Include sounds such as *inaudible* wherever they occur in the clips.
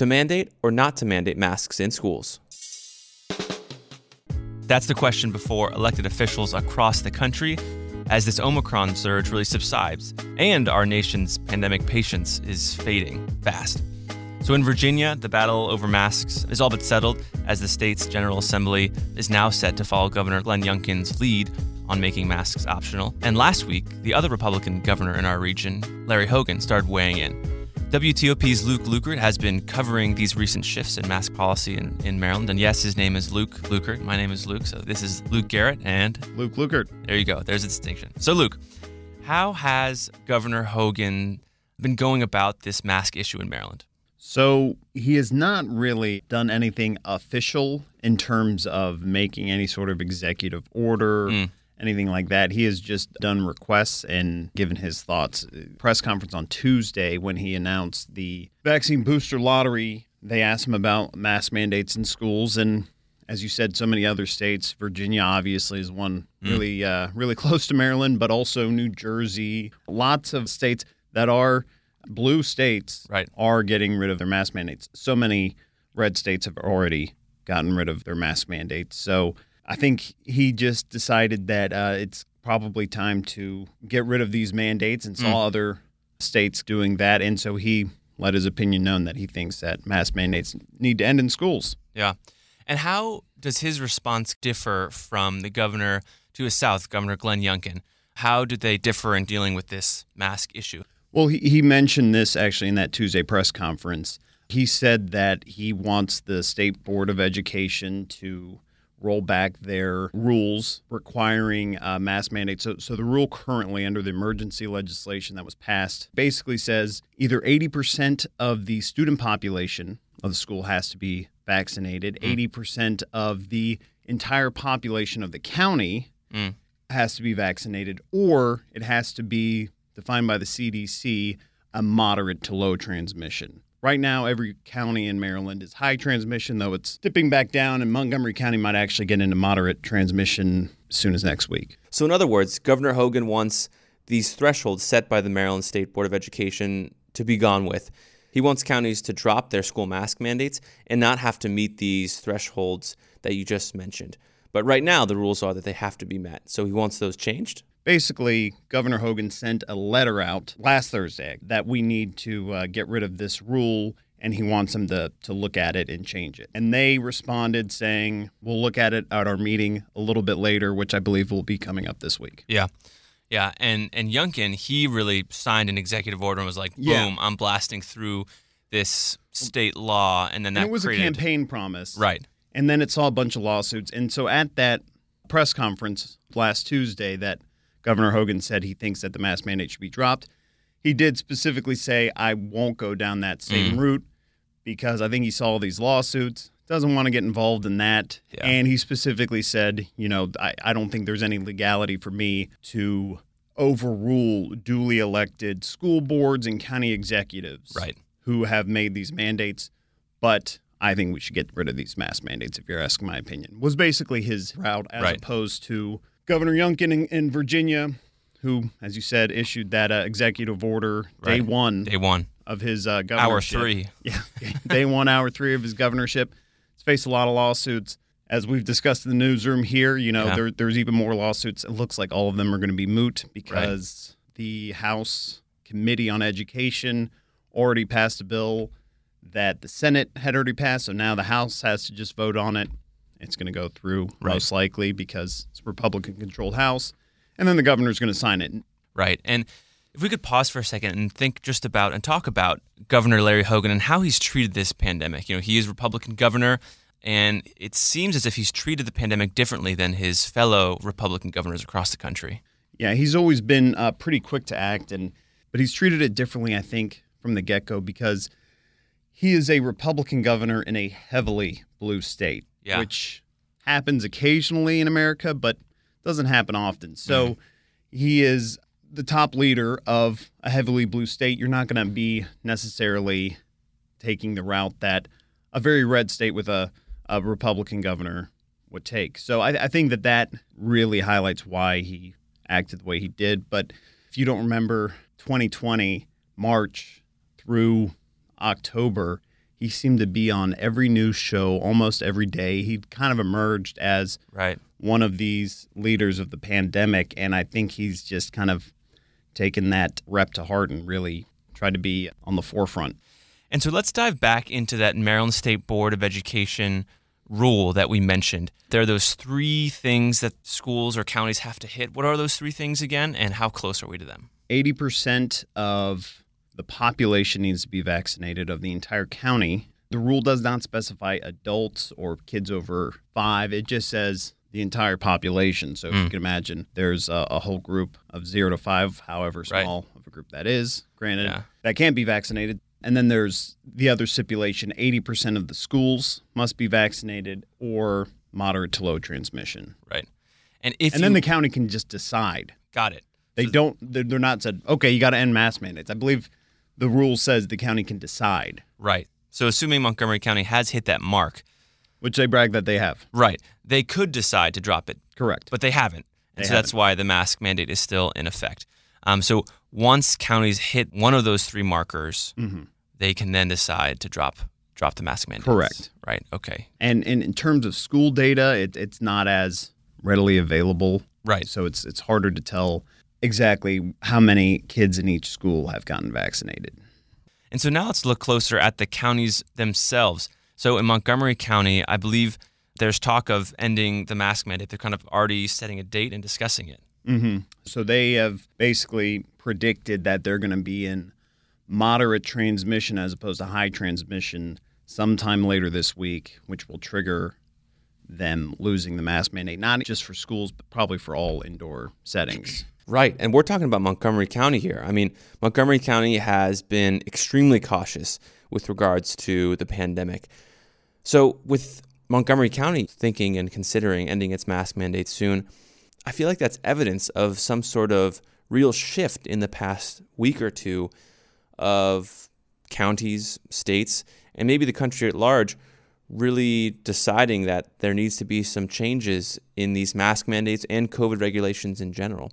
to mandate or not to mandate masks in schools. That's the question before elected officials across the country as this Omicron surge really subsides and our nation's pandemic patience is fading fast. So in Virginia, the battle over masks is all but settled as the state's General Assembly is now set to follow Governor Glenn Youngkin's lead on making masks optional. And last week, the other Republican governor in our region, Larry Hogan, started weighing in. WTOP's Luke Lukert has been covering these recent shifts in mask policy in, in Maryland. And yes, his name is Luke Lukert. My name is Luke. So this is Luke Garrett and Luke Lukert. There you go. There's a distinction. So, Luke, how has Governor Hogan been going about this mask issue in Maryland? So he has not really done anything official in terms of making any sort of executive order. Mm anything like that. He has just done requests and given his thoughts. Press conference on Tuesday when he announced the vaccine booster lottery. They asked him about mask mandates in schools, and as you said, so many other states. Virginia obviously is one mm. really, uh, really close to Maryland, but also New Jersey. Lots of states that are blue states right. are getting rid of their mask mandates. So many red states have already gotten rid of their mask mandates. So I think he just decided that uh, it's probably time to get rid of these mandates and saw mm. other states doing that. And so he let his opinion known that he thinks that mask mandates need to end in schools. Yeah. And how does his response differ from the governor to his south, Governor Glenn Youngkin? How do they differ in dealing with this mask issue? Well, he, he mentioned this actually in that Tuesday press conference. He said that he wants the State Board of Education to roll back their rules requiring uh, mask mandates. So, so the rule currently under the emergency legislation that was passed basically says either 80% of the student population of the school has to be vaccinated, mm. 80% of the entire population of the county mm. has to be vaccinated, or it has to be defined by the CDC a moderate to low transmission. Right now, every county in Maryland is high transmission, though it's dipping back down, and Montgomery County might actually get into moderate transmission as soon as next week. So, in other words, Governor Hogan wants these thresholds set by the Maryland State Board of Education to be gone with. He wants counties to drop their school mask mandates and not have to meet these thresholds that you just mentioned. But right now, the rules are that they have to be met. So he wants those changed? Basically, Governor Hogan sent a letter out last Thursday that we need to uh, get rid of this rule and he wants them to, to look at it and change it. And they responded saying, we'll look at it at our meeting a little bit later, which I believe will be coming up this week. Yeah. Yeah. And, and Youngkin, he really signed an executive order and was like, boom, yeah. I'm blasting through this state law. And then that and it was created... a campaign promise. Right. And then it saw a bunch of lawsuits. And so at that press conference last Tuesday that Governor Hogan said he thinks that the mask mandate should be dropped. He did specifically say, I won't go down that same mm. route because I think he saw all these lawsuits, doesn't want to get involved in that. Yeah. And he specifically said, you know, I, I don't think there's any legality for me to overrule duly elected school boards and county executives right. who have made these mandates. But I think we should get rid of these mask mandates, if you're asking my opinion, was basically his route as right. opposed to Governor Youngkin in, in, Virginia, who, as you said, issued that uh, executive order day right. one. Day one of his uh, governorship. Hour three. *laughs* Yeah, day one, hour three of his governorship. He's faced a lot of lawsuits. As we've discussed in the newsroom here, you know, yeah. there, there's even more lawsuits. It looks like all of them are going to be moot because right. the House Committee on Education already passed a bill that the Senate had already passed. So now the House has to just vote on it. It's going to go through right. most likely because it's a Republican controlled House. And then the governor's going to sign it. Right. And if we could pause for a second and think just about and talk about Governor Larry Hogan and how he's treated this pandemic. You know, he is Republican governor, and it seems as if he's treated the pandemic differently than his fellow Republican governors across the country. Yeah, he's always been uh, pretty quick to act, and but he's treated it differently, I think, from the get go because he is a Republican governor in a heavily blue state yeah. which happens occasionally in America, but doesn't happen often. So mm he is the top leader of a heavily blue state. You're not going to be necessarily taking the route that a very red state with a, a Republican governor would take. So I, I think that that really highlights why he acted the way he did. But if you don't remember, 2020 March through October, He seemed to be on every news show almost every day. He kind of emerged as Right. one of these leaders of the pandemic, and I think he's just kind of taken that rep to heart and really tried to be on the forefront. And so let's dive back into that Maryland State Board of Education rule that we mentioned. There are those three things that schools or counties have to hit. What are those three things again, and how close are we to them? 80% of the population needs to be vaccinated of the entire county. The rule does not specify adults or kids over five, it just says the entire population. So if you Mm. can imagine, there's a, a whole group of zero to five, however Right. small of a group that is, granted, Yeah. that can't be vaccinated. And then there's the other stipulation 80% of the schools must be vaccinated or moderate to low transmission. Right. And if and you then the county can just decide. got it, They don't. They're, they're not said. Okay, you got to end mass mandates. I believe the rule says the county can decide, right. So assuming Montgomery County has hit that mark, which they brag that they have. right, they could decide to drop it, Correct. but they haven't. And They so that's why the mask mandate is still in effect. Um, so once counties hit one of those three markers, Mhm. they can then decide to drop drop the mask mandate. Correct. Right. Okay. And, and in terms of school data, it, it's not as readily available. Right. So it's it's harder to tell exactly how many kids in each school have gotten vaccinated. And so now let's look closer at the counties themselves. So in Montgomery County, I believe there's talk of ending the mask mandate. They're kind of already setting a date and discussing it. Mm-hmm. So they have basically predicted that they're going to be in moderate transmission as opposed to high transmission sometime later this week, which will trigger them losing the mask mandate, not just for schools, but probably for all indoor settings. Right. And we're talking about Montgomery County here. I mean, Montgomery County has been extremely cautious with regards to the pandemic. So, with Montgomery County thinking and considering ending its mask mandate soon, I feel like that's evidence of some sort of real shift in the past week or two of counties, states, and maybe the country at large really deciding that there needs to be some changes in these mask mandates and COVID regulations in general.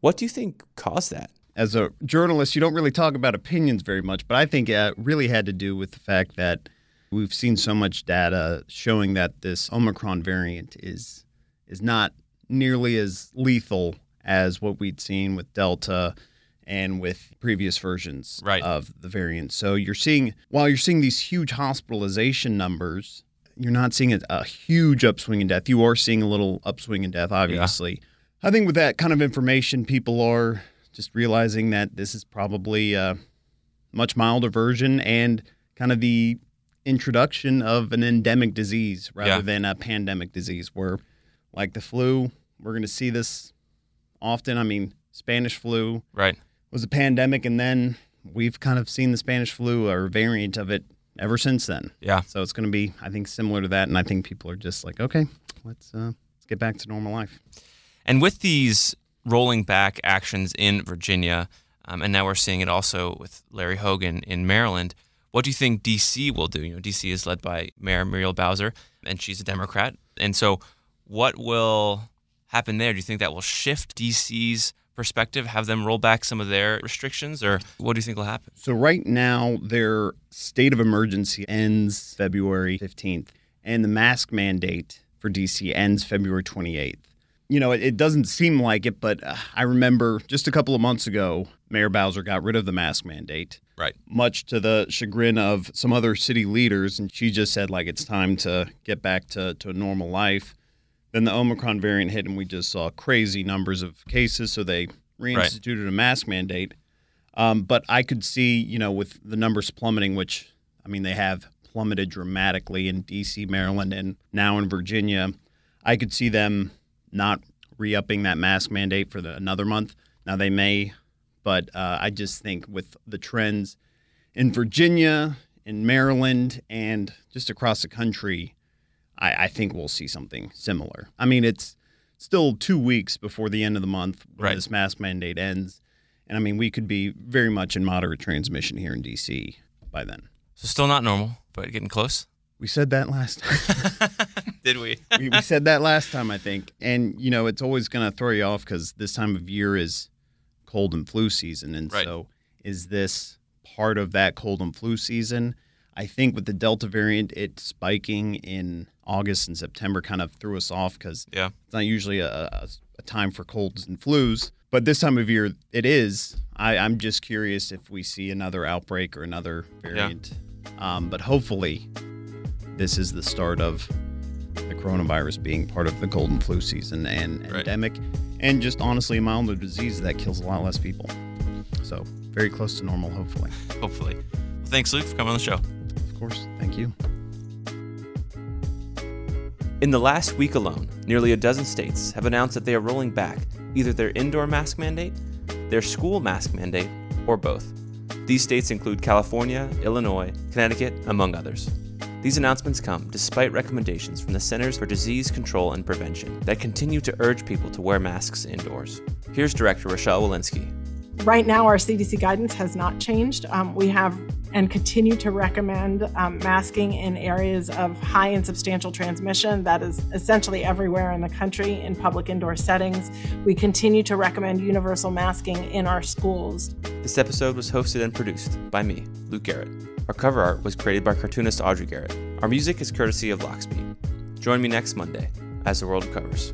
What do you think caused that? As a journalist, you don't really talk about opinions very much, but I think it really had to do with the fact that we've seen so much data showing that this Omicron variant is is not nearly as lethal as what we'd seen with Delta and with previous versions Right. of the variant. So you're seeing while you're seeing these huge hospitalization numbers, you're not seeing a, a huge upswing in death. You are seeing a little upswing in death, obviously. I think with that kind of information, people are just realizing that this is probably a much milder version and kind of the introduction of an endemic disease rather Yeah. than a pandemic disease where like the flu we're going to see this often i mean spanish flu Right. was a pandemic and then we've kind of seen the spanish flu or variant of it ever since then Yeah. so it's going to be i think similar to that and i think people are just like okay let's uh let's get back to normal life And with these rolling back actions in Virginia, um, and now we're seeing it also with Larry Hogan in Maryland, what do you think DC will do? You know, DC is led by Mayor Muriel Bowser, and she's a Democrat. And so, what will happen there? Do you think that will shift DC's perspective, have them roll back some of their restrictions, or what do you think will happen? So right now, their state of emergency ends February 15th, and the mask mandate for DC ends February 28th. You know, it, it doesn't seem like it, but uh, I remember just a couple of months ago, Mayor Bowser got rid of the mask mandate, Right. much to the chagrin of some other city leaders, and she just said like it's time to get back to to a normal life. Then the Omicron variant hit, and we just saw crazy numbers of cases, so they reinstituted a mask mandate. Um, but I could see, you know, with the numbers plummeting, which I mean they have plummeted dramatically in D.C., Maryland, and now in Virginia, I could see them not re-upping that mask mandate for the, another month. Now they may, but uh, I just think with the trends in Virginia, in Maryland, and just across the country, I, I think we'll see something similar. I mean, it's still two weeks before the end of the month when Right. this mask mandate ends. And I mean, we could be very much in moderate transmission here in DC by then. So, still not normal, but getting close. We said that last time. *laughs* Did we? *laughs* we, we said that last time, I think. And, you know, it's always going to throw you off because this time of year is cold and flu season. And Right. so, is this part of that cold and flu season? I think with the Delta variant, it spiking in August and September kind of threw us off because Yeah. it's not usually a, a, a time for colds and flus. But this time of year, it is. I, I'm just curious if we see another outbreak or another variant. Um, but hopefully, this is the start of coronavirus being part of the cold and flu season and Right. endemic, and just honestly a milder disease that kills a lot less people. So very close to normal, hopefully. Hopefully. Well, thanks, Luke, for coming on the show. Of course. Thank you. In the last week alone, nearly a dozen states have announced that they are rolling back either their indoor mask mandate, their school mask mandate, or both. These states include California, Illinois, Connecticut, among others. These announcements come despite recommendations from the Centers for Disease Control and Prevention that continue to urge people to wear masks indoors. Here's Director Rochelle Walensky. Right now, our CDC guidance has not changed. Um, we have and continue to recommend um, masking in areas of high and substantial transmission. That is essentially everywhere in the country in public indoor settings. We continue to recommend universal masking in our schools. This episode was hosted and produced by me, Luke Garrett. Our cover art was created by cartoonist Audrey Garrett. Our music is courtesy of Lockspeed. Join me next Monday as the world recovers.